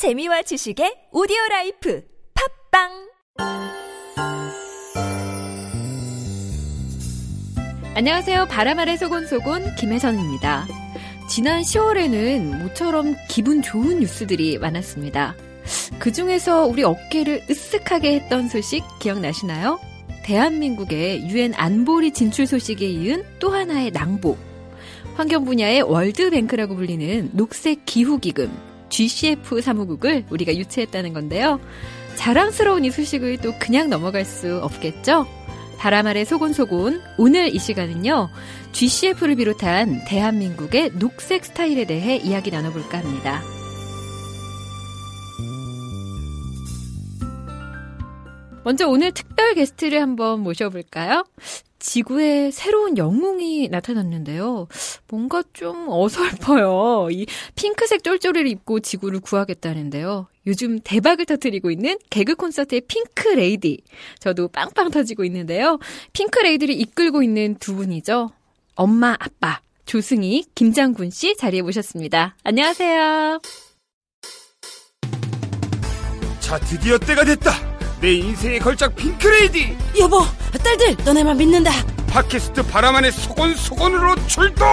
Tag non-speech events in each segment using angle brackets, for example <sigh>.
재미와 지식의 오디오 라이프 팟빵 안녕하세요. 바람 아래 소곤 소곤 김혜선입니다. 지난 10월에는 모처럼 기분 좋은 뉴스들이 많았습니다. 그 중에서 우리 어깨를 으쓱하게 했던 소식 기억나시나요? 대한민국의 유엔 안보리 진출 소식에 이은 또 하나의 낭보. 환경 분야의 월드뱅크라고 불리는 녹색 기후 기금 GCF 사무국을 우리가 유치했다는 건데요. 자랑스러운 이 소식을 또 그냥 넘어갈 수 없겠죠? 바람 아래 소곤소곤 오늘 이 시간은요. GCF를 비롯한 대한민국의 녹색 스타일에 대해 이야기 나눠볼까 합니다. 먼저 오늘 특별 게스트를 한번 모셔볼까요? 지구에 새로운 영웅이 나타났는데요. 뭔가 좀 어설퍼요. 이 핑크색 쫄쫄이를 입고 지구를 구하겠다는데요. 요즘 대박을 터뜨리고 있는 개그 콘서트의 핑크 레이디. 저도 빵빵 터지고 있는데요. 핑크 레이디를 이끌고 있는 두 분이죠. 엄마, 아빠, 조승희, 김장군 씨 자리에 모셨습니다. 안녕하세요. 자, 드디어 때가 됐다. 내 인생의 걸작 핑크 레이디 여보, 딸들, 너네만 믿는다. 팟캐스트 바람안의 소곤소곤으로 출동!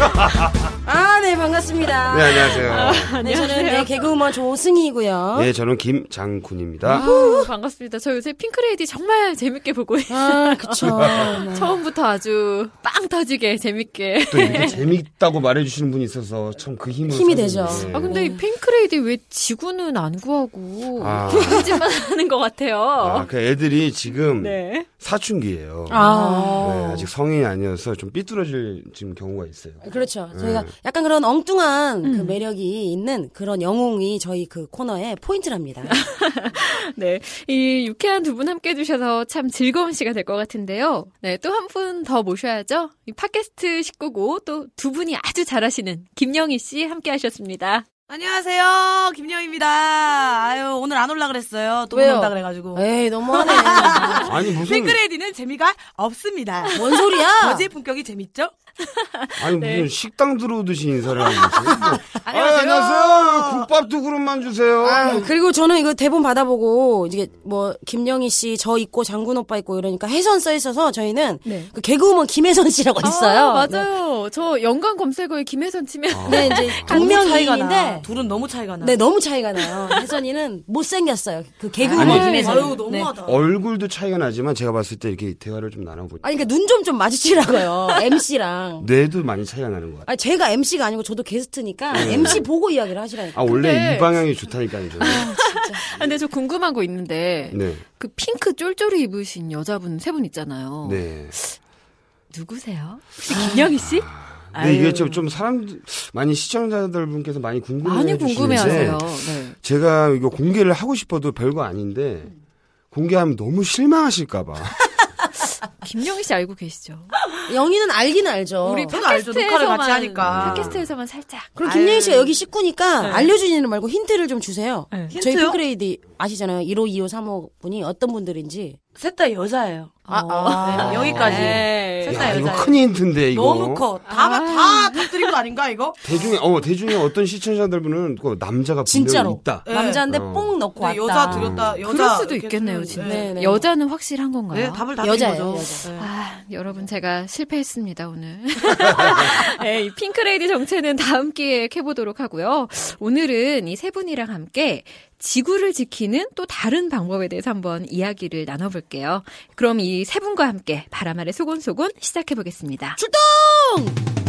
<laughs> 아, 네, 반갑습니다. <laughs> 네, 안녕하세요. 네, 저는 네, 개그우먼 조승희고요. 네, 저는 김장군입니다. 아우, 반갑습니다. 저 요새 핑크레이디 정말 재밌게 보고 있어요. 아, 그쵸. <laughs> 네. 처음부터 아주 빵 터지게 재밌게. 또 이렇게 재밌다고 말해주시는 분이 있어서 참 그 힘을 힘이 되죠. 건데. 아 근데 이 핑크레이디 왜 지구는 안 구하고 아. 하지만 하는 것 같아요. 아, 그 애들이 지금 네. 사춘기예요. 아. 네, 아직 성인이 아니어서 좀 삐뚤어질 지금 경우가 있어요. 그렇죠. 네. 저희가 약간 그런 엉뚱한 음. 그 매력이 있는 그런 영웅이 저희 그 코너의 포인트랍니다. <laughs> 네. 이 유쾌한 두 분 함께 해주셔서 참 즐거운 시간 될 것 같은데요. 네. 또 한 분 더 모셔야죠. 이 팟캐스트 식구고 또 두 분이 아주 잘하시는 김영희 씨 함께 하셨습니다. 안녕하세요, 김영입니다. 아유, 오늘 안 올라 그랬어요. 또 왜요? 온다 그래가지고. 에이, 너무하네. <laughs> 아니, 무슨, 핑크레디는 재미가 없습니다. 뭔 소리야? 거지의 품격이 재밌죠? 아니, 무슨 식당 들어오듯이 인사를 하고 있어요. 뭐, 아, 안녕하세요. 안녕하세요. 국밥 두 그릇만 주세요. 아, 그리고 저는 이거 대본 받아보고 이게 뭐 김영희 씨 저 있고 장군 오빠 있고 이러니까 혜선 써 있어서 저희는 네. 그 개그우먼 김혜선 씨라고 있어요. 아, 맞아요. 저 연관 검색어에 김혜선 치면 네, 네 이제. <laughs> 동명이인데 둘은 너무 차이가 나. 네, 너무 차이가 나요. 혜선이는 못생겼어요. 그 개그우먼 아니, 김혜선. 아유, 너무하다. 얼굴도 차이가 나지만 제가 봤을 때 이렇게 대화를 좀 나눠보니 아니, 그러니까 눈 좀 좀 마주치라고요. <laughs> MC랑. 뇌도 많이 차이가 나는 것 같아요. 아니, 제가 MC가 아니고 저도 게스트니까 네. MC 보고 이야기를 하시라니까. 아 원래 근데- 이 방향이 좋다니까요. 저는. 아, 근데 저 궁금한 거 있는데 네, 그 핑크 쫄쫄이 입으신 여자분 세 분 있잖아요. 네. 누구세요? 혹시 김영희 씨? 근데 이게 좀, 좀 사람 많이 시청자들 분께서 많이 궁금해 많이 궁금해하세요. 네. 제가 이거 공개를 하고 싶어도 별거 아닌데 공개하면 너무 실망하실까봐. <laughs> 김영희 씨 알고 계시죠? 영희는 알기는 알죠. 우리. 녹화를 같이 하니까. 팟캐스트에서만 살짝. 그럼 김영희 씨가. 여기 식구니까 알려주지는 말고 힌트를 좀 주세요. 네. 저희 힌트요? 핑크레이디 아시잖아요. 1호, 2호, 3호 분이 어떤 분들인지. 셋 다 여자예요. 아, 아. 네, 여기까지. 네. 셋 야, 다 이거. 큰 힌트인데 이거. 너무 커. 다, 다 터뜨린 거 아닌가, 이거? <laughs> 대중에 어 대중에 어떤 시청자들분은 그 남자가 진짜로. 있다. 네. 남자인데 어. 뽕 넣고 왔다. 여자 들였다, 여자. 그럴 수도 있겠네요, 진짜. 네, 네. 여자는 확실한 건가요? 네, 답을 다 여자예요. 여자. 네. 아, 여러분 제가 실패했습니다, 오늘. <laughs> 네, 이 핑크레이디 정체는 다음 기회에 해보도록 하고요. 오늘은 이 세 분이랑 함께 지구를 지키는 또 다른 방법에 대해서 한번 이야기를 나눠볼게요. 그럼 이 세 분과 함께 바람 아래 소곤소곤 시작해보겠습니다. 출동!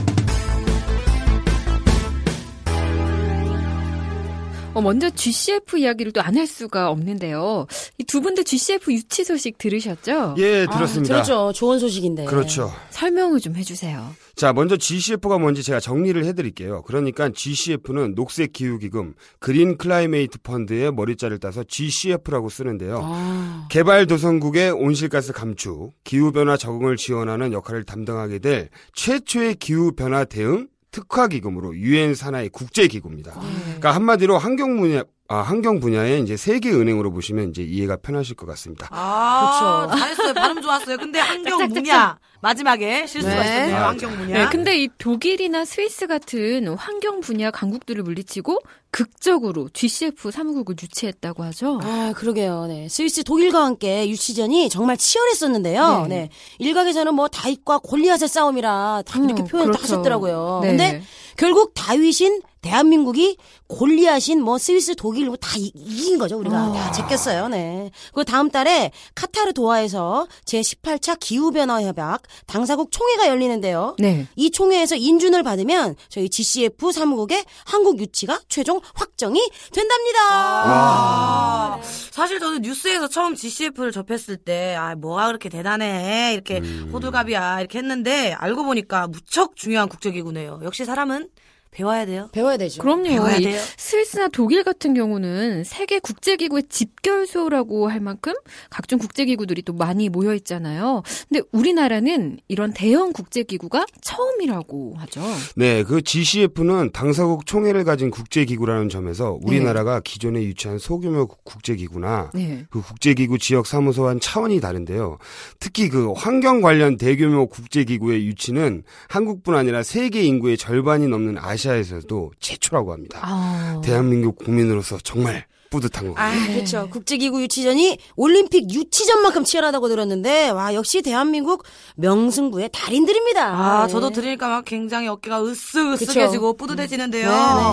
먼저 GCF 이야기를 또 안 할 수가 없는데요. 이 두 분도 GCF 유치 소식 들으셨죠? 예, 들었습니다. 아, 들었죠. 좋은 소식인데. 그렇죠. 설명을 좀 해주세요. 자, 먼저 GCF가 뭔지 제가 정리를 해드릴게요. 그러니까 GCF는 녹색 기후기금 Green Climate Fund의 머리자를 따서 GCF라고 쓰는데요. 아, 개발도상국의 온실가스 감축, 기후변화 적응을 지원하는 역할을 담당하게 될 최초의 기후변화 대응 특화 기금으로 유엔 산하의 국제 기구입니다. 그러니까 한마디로 환경 분야, 아, 환경 분야의 이제 세계 은행으로 보시면 이제 이해가 편하실 것 같습니다. 아, 그렇죠. 잘했어요. 발음 좋았어요. 근데 <laughs> 환경 분야 마지막에 실수가 네. 있었네요. 아, 환경 분야. 네, 근데 이 독일이나 스위스 같은 환경 분야 강국들을 물리치고 극적으로 GCF 사무국을 유치했다고 하죠. 아, 그러게요. 네. 스위스 독일과 함께 유치전이 정말 치열했었는데요. 네. 네. 일각에서는 뭐 다윗과 골리앗의 싸움이라 다 이렇게 음, 표현을 그렇죠. 하셨더라고요. 네. 근데 결국 다윗인 대한민국이 골리앗인 뭐 스위스 독일 뭐다 이- 이긴 거죠. 우리가 아. 다 제꼈어요. 네. 그 다음 달에 카타르 도하에서 제 18차 기후 변화 협약 당사국 총회가 열리는데요. 네. 이 총회에서 인준을 받으면 저희 GCF 사무국의 한국 유치가 최종 확정이 된답니다. 아, 사실 저는 뉴스에서 처음 GCF를 접했을 때, 아, 뭐가 그렇게 대단해. 이렇게 호들갑이야. 이렇게 했는데, 알고 보니까 무척 중요한 국제기구네요. 역시 사람은 배워야 돼요. 배워야 되죠. 그럼요. 배워야 이 돼요. 스위스나 독일 같은 경우는 세계 국제기구의 집결소라고 할 만큼 각종 국제기구들이 또 많이 모여 있잖아요. 근데 우리나라는 이런 대형 국제기구가 처음이라고 하죠. 네, 그 GCF는 당사국 총회를 가진 국제기구라는 점에서 우리나라가 기존에 유치한 소규모 국- 국제기구나 네. 그 국제기구 지역 사무소와는 차원이 다른데요. 특히 그 환경 관련 대규모 국제기구의 유치는 한국뿐 아니라 세계 인구의 절반이 넘는 아시아 에서도 최초라고 합니다. 아. 대한민국 국민으로서 정말 뿌듯한 것 같아요. 아, 그렇죠. 국제기구 유치전이 올림픽 유치전만큼 치열하다고 들었는데, 와, 역시 대한민국 명승부의 달인들입니다. 아, 네. 저도 들으니까 막 굉장히 어깨가 으쓱으쓱해지고 뿌듯해지는데요.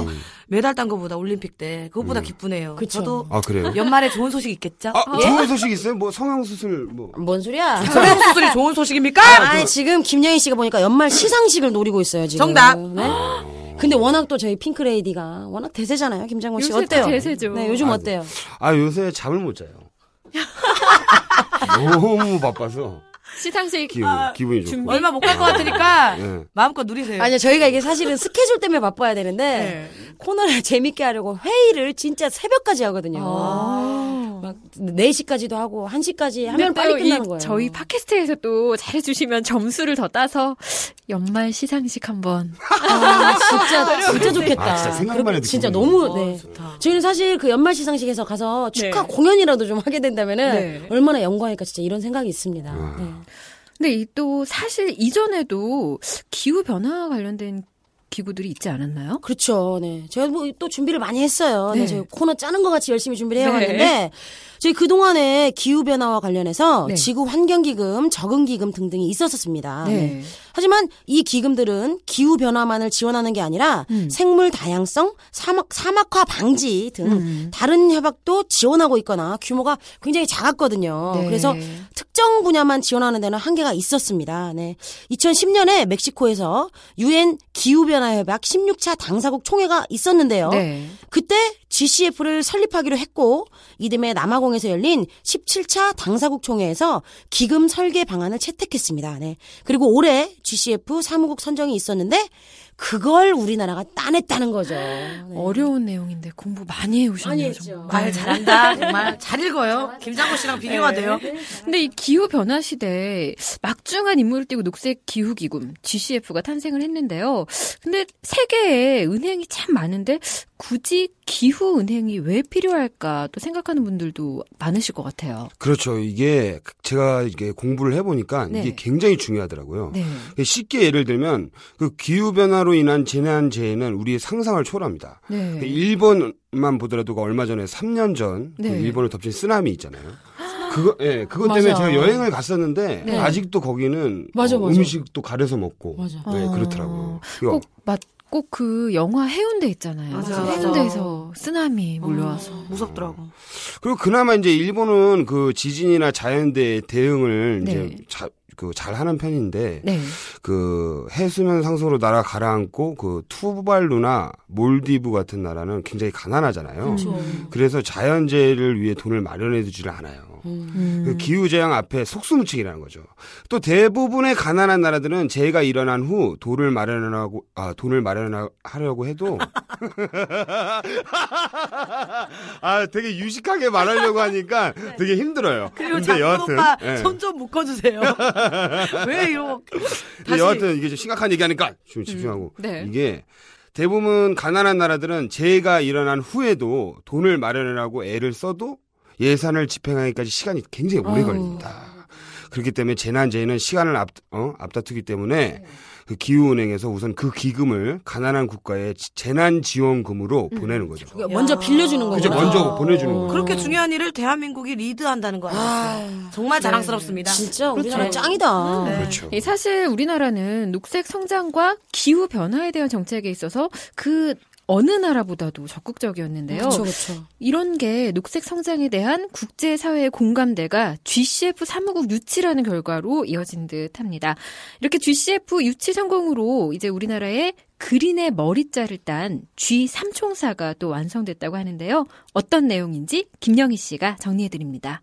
네, 네. 메달 딴 거보다 올림픽 때 그것보다 기쁘네요. 그쵸. 저도 아 그래요? 연말에 좋은 소식 있겠죠? 아, 좋은 소식 있어요? 뭐 성형 수술 뭐 뭔 소리야? 성형 수술이 좋은 소식입니까? 아 니, 지금 김영희 씨가 보니까 연말 시상식을 노리고 있어요, 지금. 정답. 네? 근데 워낙 또 저희 핑크레이디가 워낙 대세잖아요, 김장곤 씨. 어때요? 대세죠. 네, 요즘 아, 어때요? 아 요새 잠을 못 자요. <laughs> 너무 바빠서 시상식 기분, 기분이 좋고. 준비. 얼마 못 갈 것 같으니까 네. 마음껏 누리세요. 아니요, 저희가 이게 사실은 <laughs> 스케줄 때문에 바빠야 되는데, 코너를 <laughs> 재밌게 하려고 회의를 진짜 새벽까지 하거든요. 아. 막 4시까지도 하고 1시까지 하면 빨리 끝나는 거예요. 저희 팟캐스트에서 또 잘해주시면 점수를 더 따서 연말 시상식 한번. 아, 진짜 <laughs> 진짜 좋겠다. 아, 진짜 생각만 그렇게 해도 진짜 너무 어, 네. 좋다. 저희는 사실 그 연말 시상식에서 가서 축하 네. 공연이라도 좀 하게 된다면은 네. 얼마나 영광일까 진짜 이런 생각이 있습니다. 네. 근데 이 또 사실 이전에도 기후 변화 관련된 기구들이 있지 않았나요? 그렇죠. 네. 제가 뭐 또 준비를 많이 했어요. 네. 네. 저희 코너 짜는 것 같이 열심히 준비를 네. 해왔는데 저희 그동안에 기후변화와 관련해서 네. 지구 환경기금, 적응기금 등등이 있었었습니다. 네. 네. 하지만 이 기금들은 기후변화만을 지원하는 게 아니라 음. 생물 다양성, 사막, 사막화 방지 등 음. 다른 협약도 지원하고 있거나 규모가 굉장히 작았거든요. 네. 그래서 특정 분야만 지원하는 데는 한계가 있었습니다. 네. 2010년에 멕시코에서 유엔 기후변화 협약 16차 당사국 총회가 있었는데요. 네. 그때 GCF를 설립하기로 했고 이듬해 남아공에서 열린 17차 당사국 총회에서 기금 설계 방안을 채택했습니다. 네. 그리고 올해 GCF 사무국 선정이 있었는데 그걸 우리나라가 따냈다는 거죠. 네. 어려운 내용인데 공부 많이 해오셨네요. 많이 했죠. 정말. 말 잘한다. 정말 잘 읽어요. 김장구 씨랑 비교가 돼요. 근데 이 기후 변화 시대에 막중한 임무를 띠고 녹색 기후 기금 GCF가 탄생을 했는데요. 근데 세계에 은행이 참 많은데 굳이 기후 은행이 왜 필요할까 또 생각하는 분들도 많으실 것 같아요. 그렇죠. 이게 제가 이게 공부를 해보니까 네. 이게 굉장히 중요하더라고요. 네. 쉽게 예를 들면 그 기후 변화로 인한 재난 재해는 우리의 상상을 초월합니다. 네. 일본만 보더라도 그 얼마 전에 3년 전그 네. 일본을 덮친 쓰나미 있잖아요. <gasps> 그거 예, 그것 때문에 맞아. 제가 여행을 갔었는데 네. 아직도 거기는 맞아, 어, 맞아. 음식도 가려서 먹고 맞아. 네, 어. 그렇더라고요. 이거 꼭 맞. 꼭 그 영화 해운대 있잖아요. 맞아, 해운대에서 쓰나미 몰려와서. 무섭더라고. 그리고 그나마 이제 일본은 그 지진이나 자연재해 대응을 네. 이제 자, 그 잘하는 편인데 네. 그 해수면 상승으로 나라 가라앉고 그 투발루나 몰디브 같은 나라는 굉장히 가난하잖아요. 그렇죠. 그래서 자연재해를 위해 돈을 마련해 두지를 않아요. 음. 그 기후 재앙 앞에 속수무책이라는 거죠. 또 대부분의 가난한 나라들은 재해가 일어난 후 돈을 마련하고 아 돈을 마련하려고 해도 <laughs> 아 되게 유식하게 말하려고 하니까 되게 힘들어요. 그리고 근데 여하튼 오빠 예. 손좀 묶어주세요. <laughs> 왜 이러? 근데 여하튼 이게 좀 심각한 얘기하니까 좀 집중하고 네. 이게 대부분 가난한 나라들은 재해가 일어난 후에도 돈을 마련하라고 애를 써도 예산을 집행하기까지 시간이 굉장히 오래 아유. 걸립니다. 그렇기 때문에 재난 재해는 시간을 앞, 어? 앞다투기 때문에 그 기후은행에서 우선 그 기금을 가난한 국가에 지- 재난지원금으로 보내는 거죠. 그러니까 먼저 빌려주는 거죠. 그죠, 먼저 보내주는 거죠. 그렇게 중요한 일을 대한민국이 리드한다는 거 아니겠어요? 정말 자랑스럽습니다. 진짜 그렇죠. 우리나라 짱이다. 네. 그렇죠. 이 사실 우리나라는 녹색 성장과 기후 변화에 대한 정책에 있어서 그 어느 나라보다도 적극적이었는데요. 그렇죠, 그렇죠. 이런 게 녹색 성장에 대한 국제사회의 공감대가 GCF 사무국 유치라는 결과로 이어진 듯 합니다. 이렇게 GCF 유치 성공으로 이제 우리나라의 그린의 머리자를 딴 G3총사가 또 완성됐다고 하는데요. 어떤 내용인지 김영희 씨가 정리해드립니다.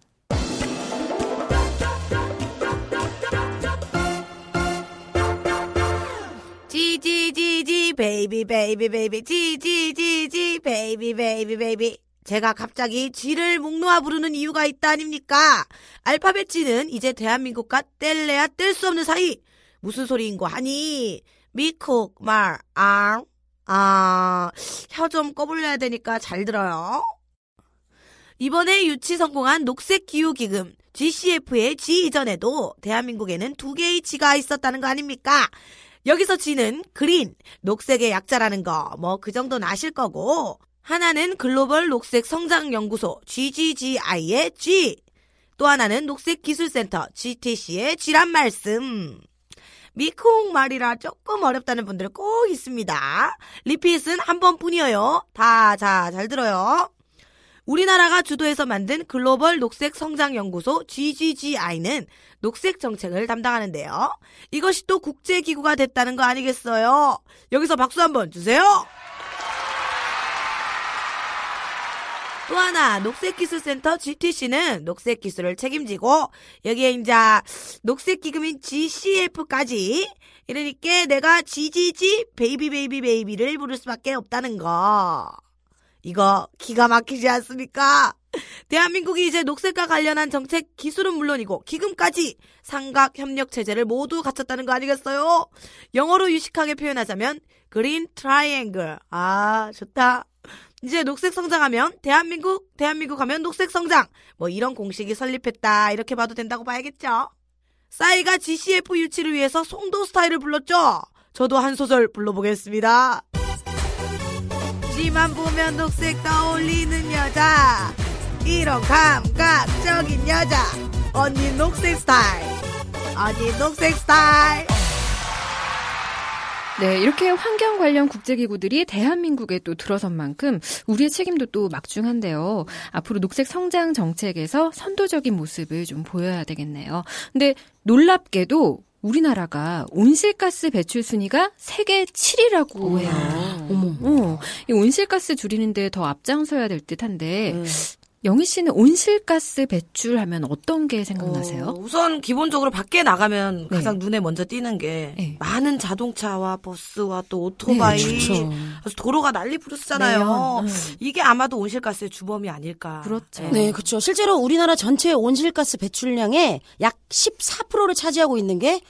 지지지지 베이비 베이비 베이비. 지지지지 베이비 베이비 베이비. 제가 갑자기 G를 목 놓아 부르는 이유가 있다 아닙니까? 알파벳 G는 이제 대한민국과 뗄래야 뗄 수 없는 사이. 무슨 소리인고 하니? 미쿡 말 아 아 혀 좀 꺼불려야 되니까 잘 들어요. 이번에 유치 성공한 녹색 기후 기금 GCF의 G 이전에도 대한민국에는 두 개의 G가 있었다는 거 아닙니까? 여기서 G는 그린, 녹색의 약자라는 거, 뭐 그 정도는 아실 거고, 하나는 글로벌 녹색 성장 연구소 GGGI의 G, 또 하나는 녹색 기술센터 GTC의 G란 말씀. 미쿵 말이라 조금 어렵다는 분들 꼭 있습니다. 리핏은 한 번뿐이에요. 다, 자, 잘 들어요. 우리나라가 주도해서 만든 글로벌 녹색 성장 연구소 GGGI는 녹색 정책을 담당하는데요. 이것이 또 국제 기구가 됐다는 거 아니겠어요? 여기서 박수 한번 주세요! 또 하나, 녹색기술센터 GTC는 녹색 기술을 책임지고, 여기에 이제, 녹색 기금인 GCF까지, 이러니까 내가 GGG baby baby baby를 부를 수밖에 없다는 거. 이거 기가 막히지 않습니까? <laughs> 대한민국이 이제 녹색과 관련한 정책 기술은 물론이고 기금까지 삼각 협력 체제를 모두 갖췄다는 거 아니겠어요? 영어로 유식하게 표현하자면 green triangle. 아, 좋다. 이제 녹색 성장하면 대한민국, 대한민국 하면 녹색 성장. 뭐 이런 공식이 설립했다. 이렇게 봐도 된다고 봐야겠죠? 싸이가 GCF 유치를 위해서 송도 스타일을 불렀죠? 저도 한 소절 불러보겠습니다. 지만 보면 녹색 떠올리는 여자 이런 감각적인 여자 언니 녹색 스타일 언니 녹색 스타일 네, 이렇게 환경 관련 국제기구들이 대한민국에 또 들어선 만큼 우리의 책임도 또 막중한데요. 앞으로 녹색 성장 정책에서 선도적인 모습을 좀 보여야 되겠네요. 근데 놀랍게도 우리나라가 온실가스 배출 순위가 세계 7위라고 해요. 어머. 어, 이 온실가스 줄이는데 더 앞장서야 될 듯한데 네. 영희 씨는 온실가스 배출하면 어떤 게 생각나세요? 어, 우선 기본적으로 밖에 나가면 네. 가장 눈에 먼저 띄는 게 네. 많은 자동차와 버스와 또 오토바이 네, 그렇죠. 그래서 도로가 난리 부르스잖아요. 네요. 음. 이게 아마도 온실가스의 주범이 아닐까. 그렇죠. 네, 그렇죠. 실제로 우리나라 전체 온실가스 배출량의 약 14%를 차지하고 있는 게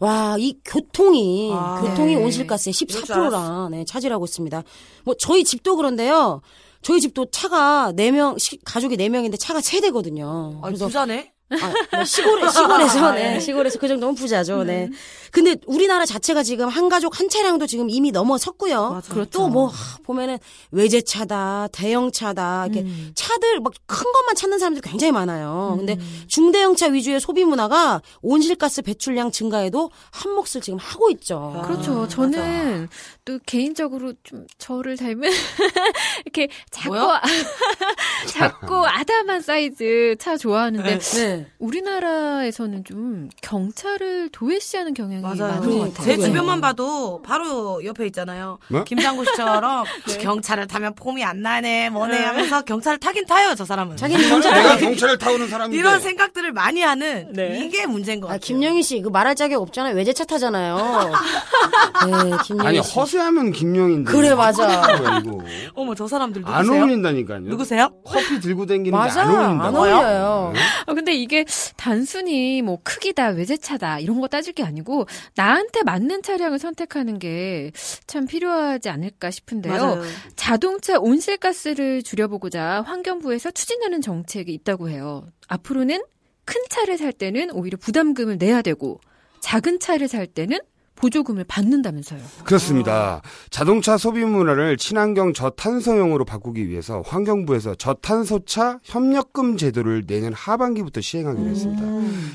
와, 이 교통이, 아, 교통이 네. 온실가스의 이럴 줄 14%라, 네, 차지하고 있습니다. 뭐, 저희 집도 그런데요. 저희 집도 차가 4명, 가족이 4명인데 차가 3대거든요. 아, 부자네. 아, 네, 시골, 시골에서, 아, 네, 네. 시골에서 그 정도면 부자죠, 네. 근데 우리나라 자체가 지금 한 가족 한 차량도 지금 이미 넘어섰고요. 맞아. 그렇죠. 또 뭐, 하, 보면은 외제차다, 대형차다, 이렇게 음. 차들 막 큰 것만 찾는 사람들이 굉장히 많아요. 근데 음. 중대형차 위주의 소비 문화가 온실가스 배출량 증가에도 한 몫을 지금 하고 있죠. 아, 그렇죠. 맞아. 저는 또 개인적으로 좀 저를 닮은 <laughs> 이렇게 작고? <laughs> 작고 아담한 사이즈 차 좋아하는데 네. 우리나라에서는 좀 경찰을 도외시하는 경향이 맞아요. 많은 것 같아요. 제 네. 주변만 봐도 바로 옆에 있잖아요. 뭐? 김장구 씨처럼 <laughs> 경찰을 타면 폼이 안 나네, 뭐네 하면서 경찰을 타긴 타요, 저 사람은. 자기는 경찰 내가 경찰을 타오는 사람인데 이런 생각들을 많이 하는 네. 이게 문제인 것 아, 같아요. 김영희 씨, 그 말할 자격 없잖아요. 외제차 타잖아요. <laughs> 네, 김영희 아니 씨. 허세하면 김용인데 그래, 맞아. 이거. <laughs> 어머, 저 사람 사람들 안 누구세요? 어울린다니까요. 누구세요? 커피 들고 다니는 게 맞아. 안 어울린다. 안 어울려요. 아, 근데 이게 단순히 뭐 크기다, 외제차다 이런 거 따질 게 아니고 나한테 맞는 차량을 선택하는 게 참 필요하지 않을까 싶은데요. 맞아요. 자동차 온실가스를 줄여보고자 환경부에서 추진하는 정책이 있다고 해요. 앞으로는 큰 차를 살 때는 오히려 부담금을 내야 되고 작은 차를 살 때는 보조금을 받는다면서요. 그렇습니다. 자동차 소비 문화를 친환경 저탄소용으로 바꾸기 위해서 환경부에서 저탄소차 협력금 제도를 내년 하반기부터 시행하기로 했습니다.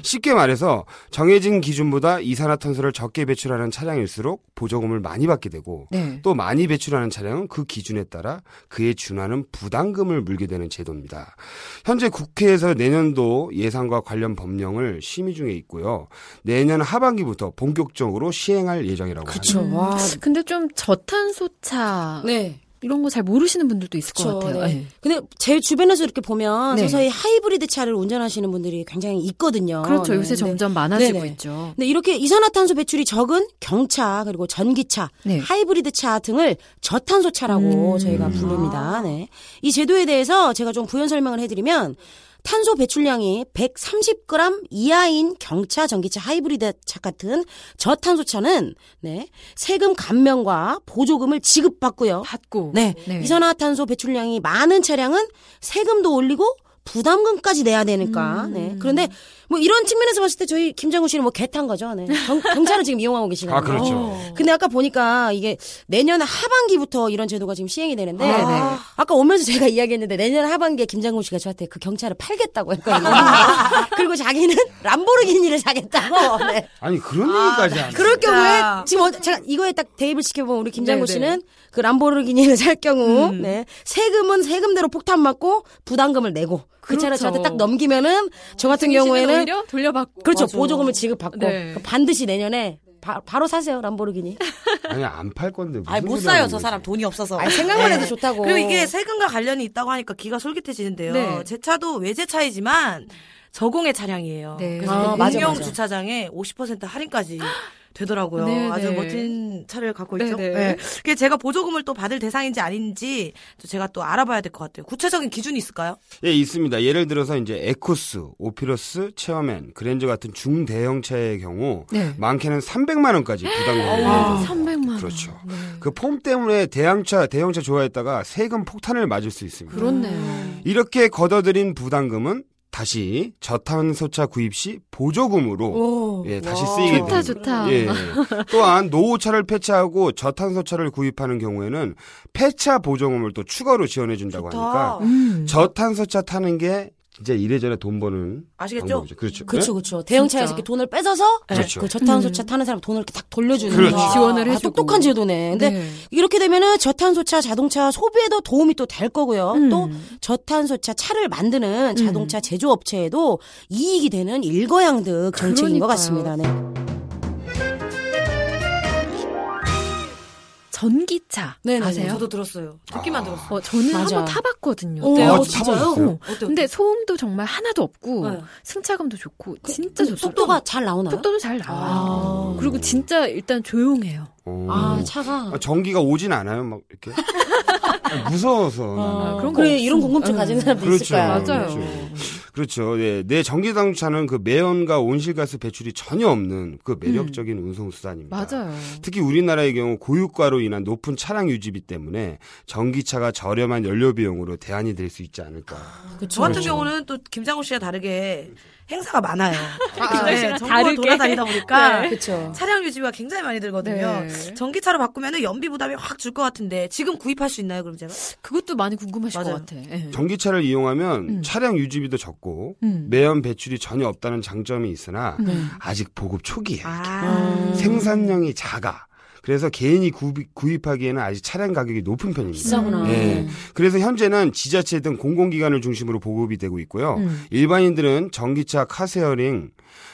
쉽게 말해서 정해진 기준보다 이산화탄소를 적게 배출하는 차량일수록 보조금을 많이 받게 되고 네. 또 많이 배출하는 차량은 그 기준에 따라 그에 준하는 부담금을 물게 되는 제도입니다. 현재 국회에서 내년도 예산과 관련 법령을 심의 중에 있고요. 내년 하반기부터 본격적으로 시행 할 예정이라고 그쵸. 합니다. 와. 근데 좀 저탄소차 네. 이런 거 잘 모르시는 분들도 있을 그쵸, 것 같아요. 네. 네. 근데 제 주변에서 이렇게 보면 네. 서서히 하이브리드 차를 운전하시는 분들이 굉장히 있거든요. 그렇죠. 네. 요새 근데 점점 많아지고 네네. 있죠. 네, 이렇게 이산화탄소 배출이 적은 경차 그리고 전기차, 네. 하이브리드 차 등을 저탄소 차라고 음. 저희가 부릅니다. 네. 이 제도에 대해서 제가 좀 부연 설명을 해드리면 탄소 배출량이 130g 이하인 경차, 전기차, 하이브리드 차 같은 저탄소차는 네, 세금 감면과 보조금을 지급받고요. 받고. 네. 네. 이산화탄소 배출량이 많은 차량은 세금도 올리고 부담금까지 내야 되니까. 음. 네. 그런데 뭐 이런 측면에서 봤을 때 저희 김장구 씨는 뭐 개탄 거죠. 네. 경, 경찰을 지금 이용하고 계시거든요. 아, 그렇죠. 어. 근데 아까 보니까 이게 내년 하반기부터 이런 제도가 지금 시행이 되는데 네네. 아까 오면서 제가 이야기했는데 내년 하반기에 김장구 씨가 저한테 그 경찰을 팔겠다고 했거든요. <laughs> 그리고 자기는 람보르기니를 사겠다고. 네. 아니 그런 얘기까지 안 그럴. 경우에 지금 어- 제가 이거에 딱 대입을 시켜보면 우리 김장구 네네. 씨는 그 람보르기니를 살 경우 네 세금은 세금대로 폭탄 맞고 부담금을 내고 그 차를 그렇죠. 저한테 딱 넘기면은 저 같은 씨는 경우에는 오히려 돌려받고. 그렇죠 맞아. 보조금을 지급받고 네. 반드시 내년에 바, 바로 사세요 람보르기니. <laughs> 아니 안 팔 건데 아니 못 사요 저. 사람 돈이 없어서. 아니 생각만 해도 네. 좋다고. 그리고 이게 세금과 관련이 있다고 하니까 기가 솔깃해지는데요. 네. 제 차도 외제 차이지만 저공해 차량이에요. 네. 그래서 아, 그 맞아, 공영 맞아. 주차장에 50% 할인까지 <laughs> 되더라고요. 네, 아주 네. 멋진 차를 갖고 있죠. 네, 네. 네. 그게 제가 보조금을 또 받을 대상인지 아닌지 또 제가 또 알아봐야 될 것 같아요. 구체적인 기준이 있을까요? 예, 있습니다. 예를 들어서 이제 에코스, 오피러스, 체어맨, 그랜저 같은 중대형 차의 경우 네. 많게는 300만 원까지 됩니다. 300만 원. 그렇죠. 네. 그폼 때문에 대형차, 대형차 좋아했다가 세금 폭탄을 맞을 수 있습니다. 그렇네요. 이렇게 걷어들인 부담금은 다시 저탄소차 구입 시 보조금으로 오. 예, 다시 와. 쓰이게 좋다, 됩니다. 좋다. 예. 또한 노후차를 폐차하고 저탄소차를 구입하는 경우에는 폐차 보조금을 또 추가로 지원해 준다고 하니까 음. 저탄소차 타는 게 진짜 이래저래 돈 버는 아시겠죠? 방법이죠. 그렇죠. 그렇죠, 그렇죠. 대형차에서. 이렇게 돈을 뺏어서 그렇죠. 그 저탄소차 타는 사람 돈을 이렇게 딱 돌려주는 그렇죠. 거. 지원을 아, 해주고. 똑똑한 제도네. 근데 네. 이렇게 되면은 저탄소차 자동차 소비에도 도움이 또 될 거고요. 음. 또 저탄소차 차를 만드는 자동차 제조업체에도 이익이 되는 일거양득 정책인 것 그러니까요. 같습니다. 네. 전기차 네네네. 아세요? 저도 들었어요. 듣기만 아. 들었어요. 어, 저는 맞아. 한번 타봤거든요. 오, 어때요? 아, 진짜요? 어. 근데 소음도 정말 하나도 없고 네. 승차감도 좋고 진짜 그 좋더라고요. 속도가 잘 나오나요? 속도도 잘 나와요. 아. 그리고 진짜 일단 조용해요. 어. 아, 차가. 아, 전기가 오진 않아요, 막 이렇게. <laughs> 무서워서. 아, 그런 거 그래, 없어. 이런 궁금증 응. 가진 사람도 그렇죠. 있을 거야. 맞아요. 그렇죠. 그렇죠. 예. 내 전기 자동차는 그 매연과 온실가스 배출이 전혀 없는 그 매력적인 운송 수단입니다. 맞아요. 특히 우리나라의 경우 고유가로 인한 높은 차량 유지비 때문에 전기차가 저렴한 연료 비용으로 대안이 될 수 있지 않을까. 저 같은 그렇죠. 경우는 또 김장우 씨와 다르게 행사가 많아요. 김장우 네, 전국을. 돌아다니다 보니까 <laughs> 네. 차량 유지비가 굉장히 많이 들거든요. 네. 전기차로 바꾸면 연비 부담이 확 줄 것 같은데 지금 구입할 수 있나요? 그럼 제가? 그것도 많이 궁금하실 맞아요. 것 같아. 예. 전기차를 이용하면 음. 차량 유지비도 적고 음. 매연 배출이 전혀 없다는 장점이 있으나 음. 아직 보급 초기예요. 아. 생산량이 작아. 그래서 개인이 구입, 구입 하기에는 아직 차량 가격이 높은 편입니다. 비싸구나. 예. 그래서 현재는 지자체 등 공공기관을 중심으로 보급이 되고 있고요. 음. 일반인들은 전기차 카세어링,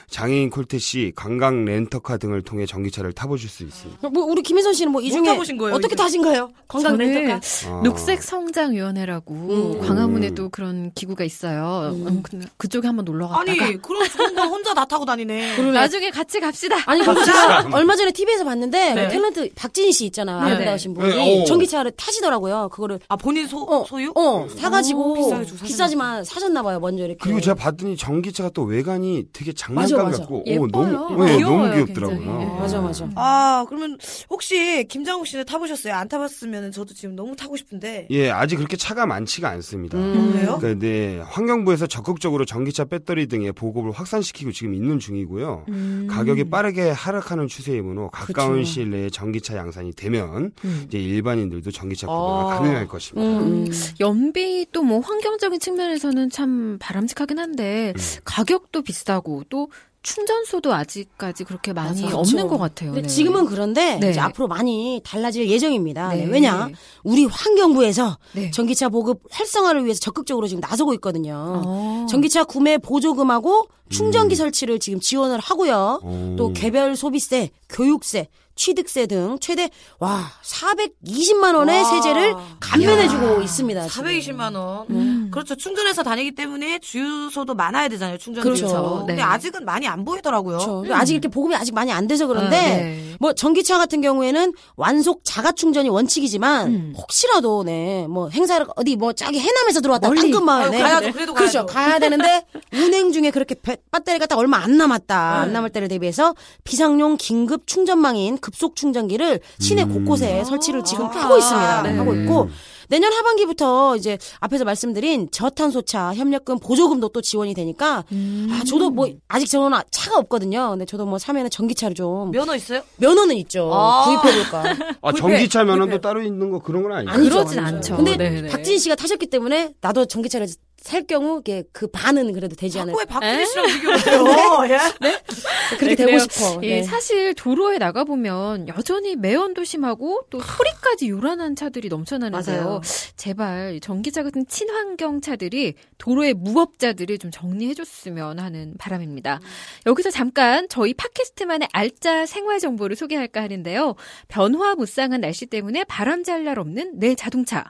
장애인 콜택시, 관광 렌터카 등을 통해 전기차를 타보실 수 있습니다. 뭐 우리 김혜선 씨는 뭐이못 중에 타보신 거예요, 어떻게 이제? 타신 거예요? 관광 저는 렌터카. 아. 녹색 성장 위원회라고 음. 광화문에도 그런 기구가 있어요. 음, 근데 그쪽에 한번 놀러 갔다가 아니 그런 좋은 건 혼자 다 타고 다니네. <laughs> 나중에 같이 갑시다. 아니 제가 얼마 전에 TV에서 봤는데 네. 뭐 탤런트 박진희 씨 있잖아요. 네, 아름다우신 네. 분이 네, 어. 전기차를 타시더라고요. 그거를 아 본인 소 어, 소유? 어, 사 가지고 오, 비싸게 주고 비싸지만 사셨나 봐요. 먼저 이렇게. 그리고 제가 봤더니 전기차가 또 외관이 되게 장난 감 맞아, 맞아. 같고 예뻐요. 너무, 네, 귀여워요, 너무 귀엽더라고요. 굉장히. 맞아 맞아. 아 그러면 혹시 김장욱 씨는 타보셨어요? 안 타봤으면 저도 지금 너무 타고 싶은데. 예, 아직 그렇게 차가 많지가 않습니다. 음. 왜요? 그러니까 네, 환경부에서 적극적으로 전기차 배터리 등의 보급을 확산시키고 지금 있는 중이고요. 음. 가격이 빠르게 하락하는 추세이므로 가까운 그쵸. 시일 내에 전기차 양산이 되면 음. 이제 일반인들도 전기차 구매가 아. 가능할 것입니다. 음, 음. 연비 또 뭐 환경적인 측면에서는 참 바람직하긴 한데 음. 가격도 비싸고 또 충전소도 아직까지 그렇게 많이 맞아. 없는 그쵸. 것 같아요. 근데 네. 지금은 그런데 네. 이제 앞으로 많이 달라질 예정입니다. 네, 네. 왜냐? 우리 환경부에서 네. 전기차 보급 활성화를 위해서 적극적으로 지금 나서고 있거든요. 어. 전기차 구매 보조금하고 충전기 설치를 지금 지원을 하고요. 오. 또 개별 소비세, 교육세, 취득세 등 최대 와 420만 원의 와. 세제를 감면해주고 있습니다. 지금. 420만 원. 음. 그렇죠. 충전해서 다니기 때문에 주유소도 많아야 되잖아요. 충전 그렇죠. 근데 네. 아직은 많이 안 보이더라고요. 그렇죠. 아직 이렇게 보급이 아직 많이 안 돼서 그런데 아, 네. 뭐 전기차 같은 경우에는 완속 자가 충전이 원칙이지만 음. 혹시라도 네뭐 행사를 어디 뭐 저기 해남에서 들어왔다. 땅끝 마을에 가야죠. 그래도 그렇죠. 가야 되는데 운행 중에 그렇게 배, 배터리가 딱 얼마 안 남았다. 안 남을 때를 대비해서 비상용 긴급 충전망인 급속 충전기를 시내 곳곳에 설치를 지금 좋다. 하고 있습니다. 네. 하고 있고 내년 하반기부터 이제 앞에서 말씀드린 저탄소차 협력금 보조금도 또 지원이 되니까 음. 아 저도 뭐 아직 저는 차가 없거든요. 근데 저도 뭐 사면은 전기차를 좀 면허 있어요? 면허는 있죠. 아. 구입해볼까. <laughs> 아, 전기차 면허도. 따로 있는 거 그런 건 아니죠? 아니죠, 그러진 아니죠. 않죠. 근데 네네. 박진 씨가 타셨기 때문에 나도 전기차를 살 경우 이게 그 반은 그래도 되지 않을까. 왜 박준희 씨랑 비교해요? 예? 그렇게 네, 되고. 싶어. 예, 네. 사실 도로에 나가 보면 여전히 매연도 심하고 또 소리까지 요란한 차들이 넘쳐나는데요. 맞아요. 제발 전기차 같은 친환경 차들이 도로의 무법자들을 좀 정리해 줬으면 하는 바람입니다. 여기서 잠깐 저희 팟캐스트만의 알짜 생활 정보를 소개할까 하는데요. 변화 무쌍한 날씨 때문에 바람 잘 날 없는 내 자동차.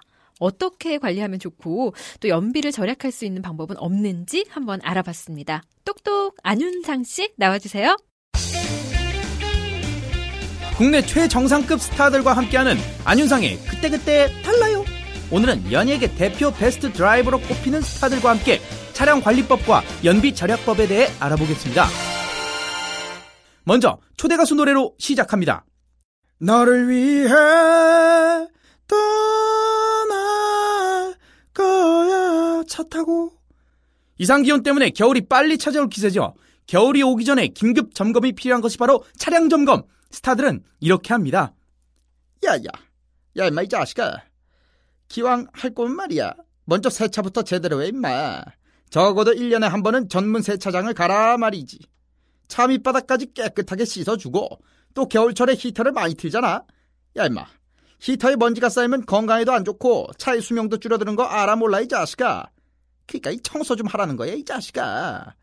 어떻게 관리하면 좋고 또 연비를 절약할 수 있는 방법은 없는지 한번 알아봤습니다. 똑똑 안윤상 씨 나와주세요. 국내 최정상급 스타들과 함께하는 안윤상의 그때그때 달라요. 오늘은 연예계 대표 베스트 드라이버로 꼽히는 스타들과 함께 차량 관리법과 연비 절약법에 대해 알아보겠습니다. 먼저 초대 가수 노래로 시작합니다. 너를 위해 떠 거야 차 타고 이상 기온 때문에 겨울이 빨리 찾아올 기세죠. 겨울이 오기 전에 긴급 점검이 필요한 것이 바로 차량 점검. 스타들은 이렇게 합니다. 야야, 야 임마 이 자식아. 기왕 할 거면 말이야. 먼저 세차부터 제대로 해 임마. 적어도 1년에 한 번은 전문 세차장을 가라 말이지. 차 밑바닥까지 깨끗하게 씻어주고 또 겨울철에 히터를 많이 틀잖아. 야 임마. 히터에 먼지가 쌓이면 건강에도 안 좋고 차의 수명도 줄어드는 거 알아 몰라 이 자식아. 그러니까 이 청소 좀 하라는 거야 이 자식아.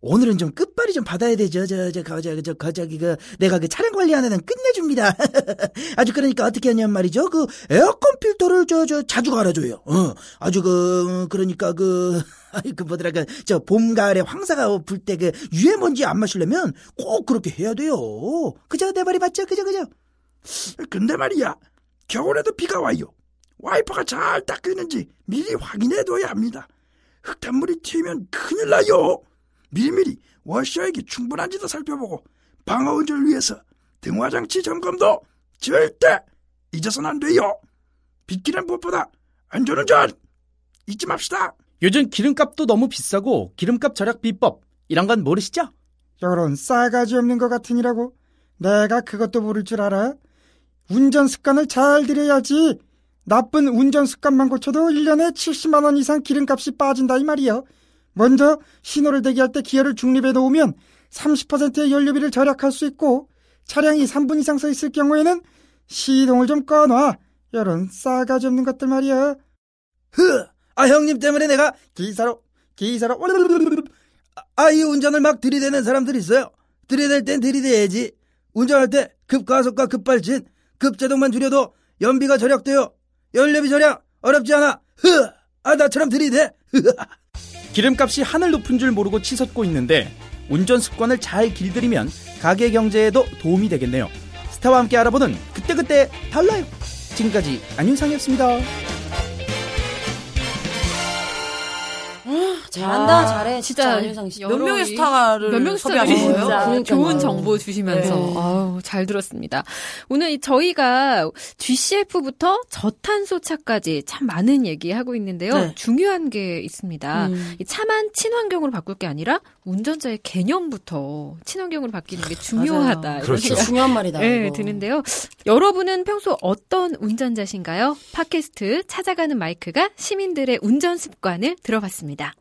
오늘은 좀 끝발이 좀 받아야 되죠. 저, 저, 저, 저, 저, 저, 저기, 그, 내가 그 차량 관리하는 애는 끝내줍니다. <laughs> 아주 그러니까 어떻게 하냔 말이죠. 그, 에어컨 필터를 저, 저, 자주 갈아줘요. 어, 아주 그, 그러니까 그, <laughs> 그 뭐더라, 그, 저, 봄, 가을에 황사가 불 때 그, 유해먼지 안 마시려면 꼭 그렇게 해야 돼요. 그죠? 내 말이 맞죠? 그죠? 그죠? 근데 말이야. 겨울에도 비가 와요. 와이퍼가 잘 닦여 있는지 미리 확인해 둬야 합니다. 흙탕물이 튀면 큰일 나요. 미리미리 워셔액이 충분한지도 살펴보고 방어 운전을 위해서 등화장치 점검도 절대 잊어서는 안 돼요. 빗길은 무엇보다 안전운전 잊지 맙시다. 요즘 기름값도 너무 비싸고 기름값 절약 비법 이런 건 모르시죠? 요런 싸가지 없는 것 같으니라고 내가 그것도 모를 줄 알아? 운전 습관을 잘 들여야지 나쁜 운전 습관만 고쳐도 1년에 70만 원 이상 기름값이 빠진다 이 말이요. 먼저 신호를 대기할 때 기어를 중립에 놓으면 30%의 연료비를 절약할 수 있고 차량이 3분 이상 서 있을 경우에는 시동을 좀 꺼놔. 이런 싸가지 없는 것들 말이야. 흐! 아 형님 때문에 내가 기사로 기사로 아이 운전을 막 들이대는 사람들 있어요. 들이댈 땐 들이대야지. 운전할 때 급가속과 급발진, 급제동만 줄여도 연비가 절약돼요. 연료비 절약 어렵지 않아. 흐! 아 나처럼 들이대. 기름값이 하늘 높은 줄 모르고 치솟고 있는데 운전 습관을 잘 길들이면 가계 경제에도 도움이 되겠네요. 스타와 함께 알아보는 그때그때 달라요. 지금까지 안윤상이었습니다. 잘한다, 아, 잘해. 진짜 안윤상 씨. 몇 명의 이- 스타를 몇 명의 섭외하신 거예요? 좋은 정보 주시면서 네. 아우, 잘 들었습니다. 오늘 이 저희가 GCF부터 저탄소차까지 참 많은 얘기하고 있는데요. 네. 중요한 게 있습니다. 음. 이 차만 친환경으로 바꿀 게 아니라 운전자의 개념부터 친환경으로 바뀌는 게 중요하다. 그렇죠. 중요한 말이다. 네, 이거. 드는데요. 여러분은 평소 어떤 운전자신가요? 팟캐스트 찾아가는 마이크가 시민들의 운전 습관을 들어봤습니다.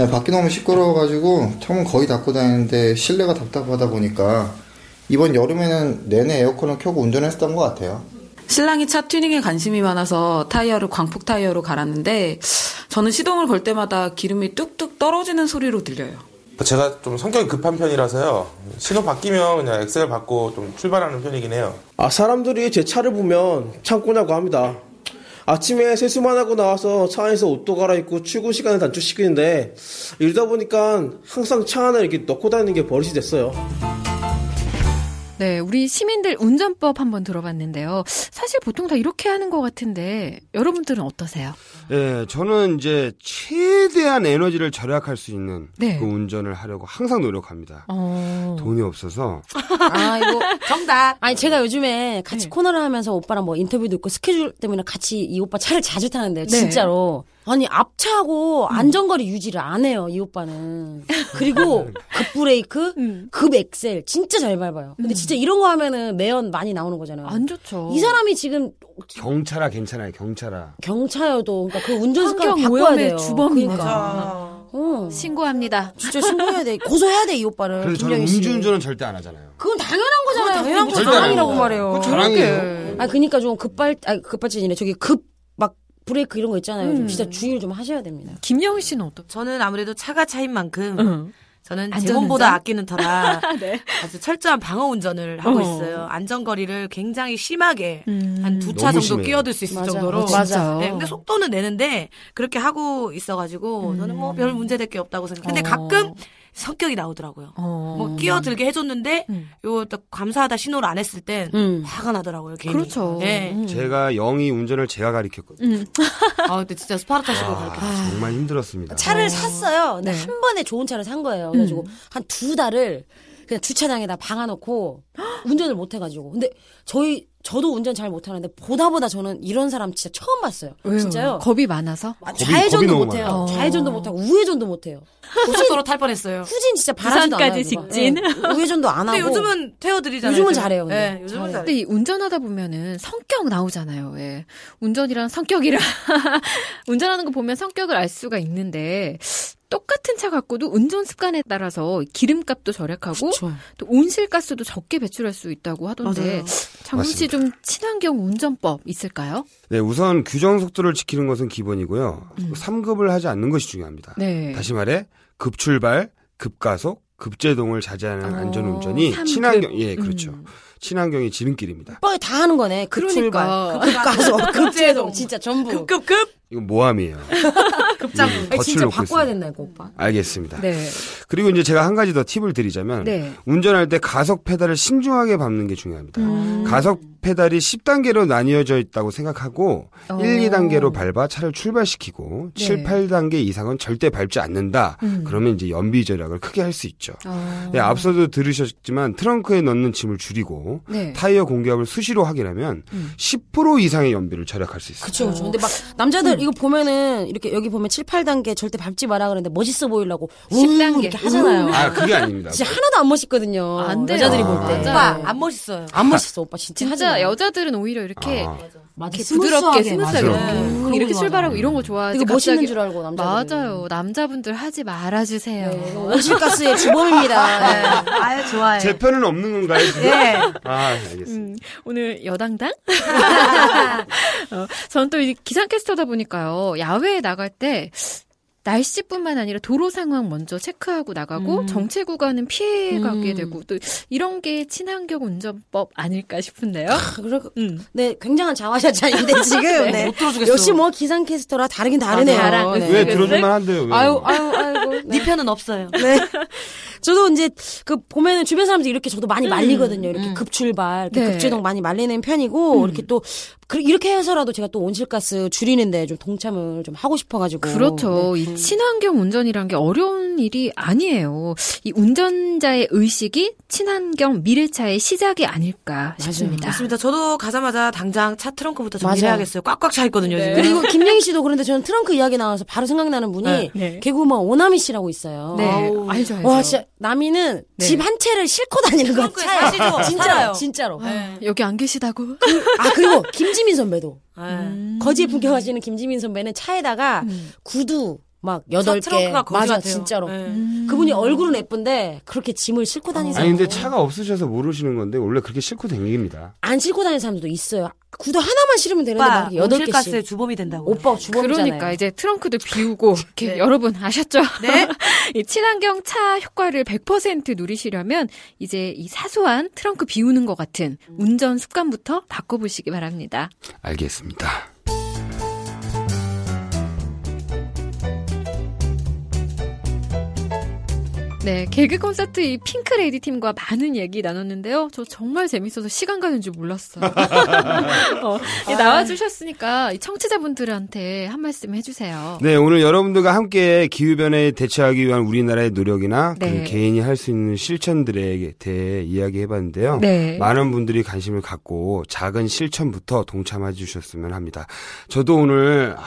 네, 밖이 너무 시끄러워가지고 창문 거의 닫고 다니는데 실내가 답답하다 보니까 이번 여름에는 내내 에어컨을 켜고 운전했었던 것 같아요. 신랑이 차 튜닝에 관심이 많아서 타이어를 광폭 타이어로 갈았는데 저는 시동을 걸 때마다 기름이 뚝뚝 떨어지는 소리로 들려요. 제가 좀 성격이 급한 편이라서요. 신호 바뀌면 그냥 엑셀 받고 좀 출발하는 편이긴 해요. 아, 사람들이 제 차를 보면 창고냐고 합니다. 아침에 세수만 하고 나와서 차 안에서 옷도 갈아입고 출근 시간을 단축시키는데 이러다 보니까 항상 차 안에 이렇게 넣고 다니는 게 버릇이 됐어요. 네, 우리 시민들 운전법 한번 들어봤는데요. 사실 보통 다 이렇게 하는 것 같은데 여러분들은 어떠세요? 예, 저는 이제 최대한 에너지를 절약할 수 있는 네. 그 운전을 하려고 항상 노력합니다. 어... 돈이 없어서 <laughs> 아, 이거. 정답. 아니, 제가 요즘에 같이 네. 코너를 하면서 오빠랑 뭐 인터뷰도 있고 스케줄 때문에 같이 이 오빠 차를 자주 타는데요. 네. 진짜로. 아니, 앞차하고 안전거리 유지를 안 해요, 이 오빠는. 그리고 <laughs> 급브레이크, 음. 급엑셀. 진짜 잘 밟아요. 근데 진짜 이런 거 하면은 매연 많이 나오는 거잖아요. 안 좋죠. 이 사람이 지금 경차라 괜찮아요, 경차라. 경차여도 그러니까 그 운전 습관을 바꿔야 돼요. 주범이니까. 그러니까. 어. 신고합니다. 진짜 신고해야 돼. 고소해야 돼, 이 오빠를. 그래서 저는. 음주운전은 절대 안 하잖아요. 그건 당연한 거잖아요. 당연한 그게 거죠. 자랑이라고 말해요. 그건 자랑이에요. 아, 그니까 좀 급발, 아, 급발진이네. 저기 급, 막, 브레이크 이런 거 있잖아요. 좀 음. 진짜 주의를 좀 하셔야 됩니다. 김영희 씨는 어떠? 저는 아무래도 차가 차인 만큼 응. 저는 안전운전? 몸보다 아끼는 터라 <laughs> 네. 아주 철저한 방어 운전을 하고 어. 있어요. 안전거리를 굉장히 심하게 음. 한두 차 정도 심해요. 끼어들 수 있을 맞아. 정도로. 어, 진짜요? 네, 근데 속도는 내는데 그렇게 하고 있어가지고 저는 뭐 별 문제될 게 없다고 생각. 근데 어. 가끔 성격이 나오더라고요. 어. 뭐 끼어들게 해줬는데 음. 요딱 감사하다 신호를 안 했을 땐 음. 화가 나더라고요. 괜히. 그렇죠. 네. 음. 제가 영희 운전을 제가 가르쳤거든요. 음. 아 근데 진짜 스파르타식으로 아, 가르쳐. 정말 힘들었습니다. 차를 샀어요. 근데 네. 한 번에 좋은 차를 산 거예요. 그래가지고 한 두 달을 그냥 주차장에다 박아놓고 운전을 못 해가지고. 근데 저희, 저도 운전 잘 못하는데 보다 보다 저는 이런 사람 진짜 처음 봤어요. 왜요? 진짜요? 겁이 많아서? 아, 겁이- 좌회전도 못해요. 많아요. 좌회전도 못하고 우회전도 못해요. 고속도로 탈 뻔했어요. 후진 진짜 누가. 직진. 네. 우회전도 안 하고. 근데 요즘은 태워드리잖아요. 요즘은 제가. 잘해요, 근데. 네, 요즘은. 근데 이 운전하다 보면은 성격 나오잖아요. 왜 운전이랑 성격이랑 <laughs> 운전하는 거 보면 성격을 알 수가 있는데 똑같은 차 갖고도 운전 습관에 따라서 기름값도 절약하고 그쵸. 또 온실가스도 적게 배출할 수 있다고 하던데 맞아요. 장훈 씨좀 친환경 운전법 있을까요? 네, 우선 규정 속도를 지키는 것은 기본이고요. 삼 3급을 하지 않는 것이 중요합니다. 음. 네. 다시 말해 급출발, 급가속, 급제동을 자제하는 어, 안전운전이. 친환경 예 그렇죠. 음. 친환경의 지름길입니다. 오빠가 다 하는 거네. 그러니까. 급출발, 급가속, 급제동. 진짜 전부. 급급급 이건 모함이에요. <laughs> 급장구. 음, 아니, 덫을 진짜 바꿔야 있습니다. 된다, 이거 오빠. 알겠습니다. 네. 그리고 이제 제가 한 가지 더 팁을 드리자면 네. 운전할 때 가속 페달을 신중하게 밟는 게 중요합니다. 음. 가속 페달이 10단계로 나뉘어져 있다고 생각하고 어. 1, 2단계로 밟아 차를 출발시키고 네. 7, 8단계 이상은 절대 밟지 않는다. 음. 그러면 이제 연비 절약을 크게 할 수 있죠. 어. 네, 앞서도 들으셨지만 트렁크에 넣는 짐을 줄이고 네. 타이어 공기압을 수시로 확인하면 음. 10% 이상의 연비를 절약할 수 있어요. 그쵸. 근데 막, 남자들 이거 보면은, 이렇게, 여기 보면 7, 8단계 절대 밟지 마라 그러는데 멋있어 보이려고. 10단계. 이렇게 하잖아요. 아, 그게 아닙니다. 진짜 하나도 안 멋있거든요. 안 돼요. 여자들이 볼 아, 때. 맞아요. 오빠 안 멋있어요. 안 멋있어, 오빠. 진짜. 하지 진짜 마. 여자들은 오히려 이렇게 아. 맞아, 이렇게 부드럽게 스무스하게 맞아요. 이렇게, 음, 거 출발하고. 이런 거 좋아하지. 이거 멋있는 줄 알고, 남자들. 맞아요. 남자분들 하지 말아주세요. 네, 온실가스의 주범입니다. <laughs> 네. 아유 좋아해. 제 편은 없는 건가요? 지금? 예. 아, 알겠습니다. 음, 오늘 여당당? <laughs> 어, 저는 또이 기상캐스터다 보니까요. 야외에 나갈 때 날씨뿐만 아니라 도로 상황 먼저 체크하고 나가고 정체 구간은 피해가게 음. 되고 또 이런 게 친환경 운전법 아닐까 싶은데요. 그리고, 음. 네, 굉장한 자화자찬인데, <laughs> 지금. 네. 못 들어주겠어. 역시 뭐 기상캐스터라 다르긴 다르네요. 아, 다르- 네. 왜 들어줄만 한데요? 왜? 아유, 아유, 아이고. <laughs> 네 편은 없어요. <laughs> 네. 저도 이제 그 보면은 주변 사람들이 이렇게 저도 많이 말리거든요. 이렇게 음. 급출발, 이렇게 네. 급제동 많이 말리는 편이고 음. 이렇게 또 그- 이렇게 해서라도 제가 또 온실가스 줄이는데 좀 동참을 좀 하고 싶어가지고. 그렇죠. 네. 이 친환경 운전이란 게 어려운 일이 아니에요. 이 운전자의 의식이 친환경 미래차의 시작이 아닐까 싶습니다. 맞습니다. 저도 가자마자 당장 차 트렁크부터. 정리해야겠어요. 꽉꽉 차 있거든요. 네. 지금. 그리고 김영희 씨도 그런데 저는 트렁크 이야기 나와서 바로 생각나는 분이 네. 네. 개그우먼 오나미 씨라고 있어요. 네, 아우. 알죠, 알죠. 와 진짜 나미는 네. 집한 채를 싣고 다니는. 트렁크에 차에. 사시죠? 진짜로. 진짜로. 네. 여기 안 계시다고? 아 그리고 김지 민 선배도 네. 거지에 풍겨하시는 김지민 선배는 차에다가 구두 막 여덟 개 맞아 같아요. 진짜로 네. 그분이 얼굴은 예쁜데 그렇게 짐을 싣고 다니세요. 아니 근데 차가 없으셔서 모르시는 건데 원래 그렇게 싣고 다닙니다. 안 싣고 다니는 사람들도 있어요. 구두 하나만 실으면 되는데 막 여덟 개씩. 주범이 된다고. 오빠 주범이잖아요. 그러니까 이제 트렁크도 비우고 <laughs> 이렇게 네. 여러분 아셨죠? <laughs> 네. <laughs> 이 친환경 차 효과를 100% 누리시려면 이제 이 사소한 트렁크 비우는 것 같은 운전 습관부터 바꿔보시기 바랍니다. 알겠습니다. 네, 개그 콘서트 이 핑크 레이디 팀과 많은 얘기 나눴는데요. 저 정말 재밌어서 시간 가는 줄 몰랐어요. <laughs> 어, 이 나와주셨으니까 이 청취자분들한테 한 말씀 해주세요. 네, 오늘 여러분들과 함께 기후변화에 대처하기 위한 우리나라의 노력이나 네. 그 개인이 할 수 있는 실천들에 대해 이야기해봤는데요. 네. 많은 분들이 관심을 갖고 작은 실천부터 동참해 주셨으면 합니다. 저도 오늘 아,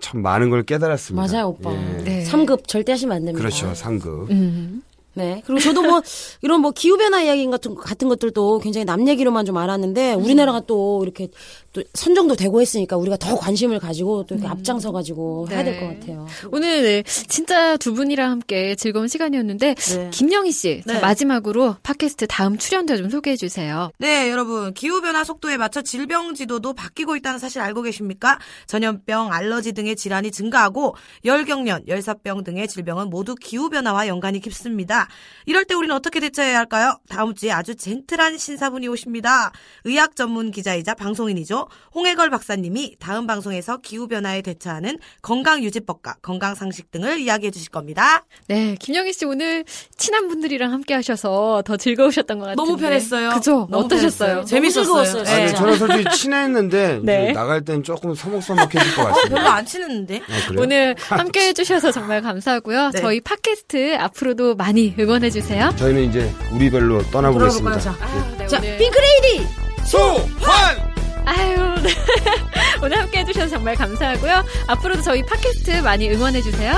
참 많은 걸 깨달았습니다. 맞아요 오빠. 예. 네. 삼 3급 절대 하시면 안 됩니다. 그렇죠, 상급. 음. 네. 그리고 저도 뭐 <laughs> 이런 뭐 기후 변화 이야기 같은 같은 것들도 굉장히 남 얘기로만 좀 알았는데 우리나라가 또 이렇게 또 선정도 되고 했으니까 우리가 더 관심을 가지고 또 이렇게 앞장서 가지고 해야 될것 네. 같아요. 오늘 네, 진짜 두 분이랑 함께 즐거운 시간이었는데 네. 김영희 씨 자, 네. 마지막으로 팟캐스트 다음 출연자 좀 소개해 주세요. 네, 여러분. 기후 변화 속도에 맞춰 질병 지도도 바뀌고 있다는 사실 알고 계십니까? 전염병, 알러지 등의 질환이 증가하고 열경련, 열사병 등의 질병은 모두 기후 변화와 연관이 깊습니다. 이럴 때 우리는 어떻게 대처해야 할까요? 다음 주에 아주 젠틀한 신사분이 오십니다. 의학 전문 기자이자 방송인이죠. 홍해걸 박사님이 다음 방송에서 기후변화에 대처하는 건강유지법과 건강상식 등을 이야기해 주실 겁니다. 네, 김영희 씨 오늘 친한 분들이랑 함께 하셔서 더 즐거우셨던 것 같은데. 너무 편했어요. 그죠? 어떠셨어요? 재밌었어요. 네. 아니, 저는 솔직히 친했는데 <laughs> 네. 나갈 땐 조금 서먹서먹해질 것 같습니다. 별로 안 치는데. 아? 오늘 <laughs> 함께 해주셔서 정말 감사하고요. 네. 저희 팟캐스트 앞으로도 많이 응원해 주세요. 저희는 이제 우리 별로 떠나보겠습니다. 아유, 네, 자, 오늘, 핑크레이디 소환! 아유, 네. <laughs> 오늘 함께 해주셔서 정말 감사하고요. 앞으로도 저희 팟캐스트 많이 응원해주세요.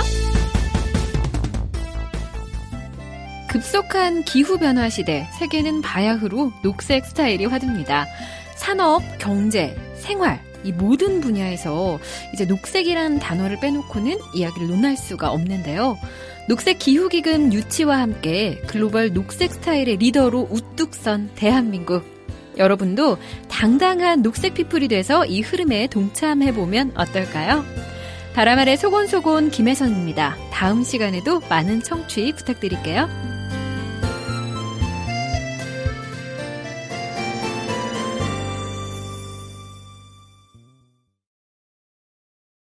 급속한 기후변화 시대, 세계는 바야흐로 녹색 스타일이 화두입니다. 산업, 경제, 생활, 이 모든 분야에서 이제 녹색이라는 단어를 빼놓고는 이야기를 논할 수가 없는데요. 녹색 기후기금 유치와 함께 글로벌 녹색 스타일의 리더로 우뚝 선 대한민국. 여러분도 당당한 녹색 피플이 돼서 이 흐름에 동참해보면 어떨까요? 바람 아래 소곤소곤 김혜선입니다. 다음 시간에도 많은 청취 부탁드릴게요.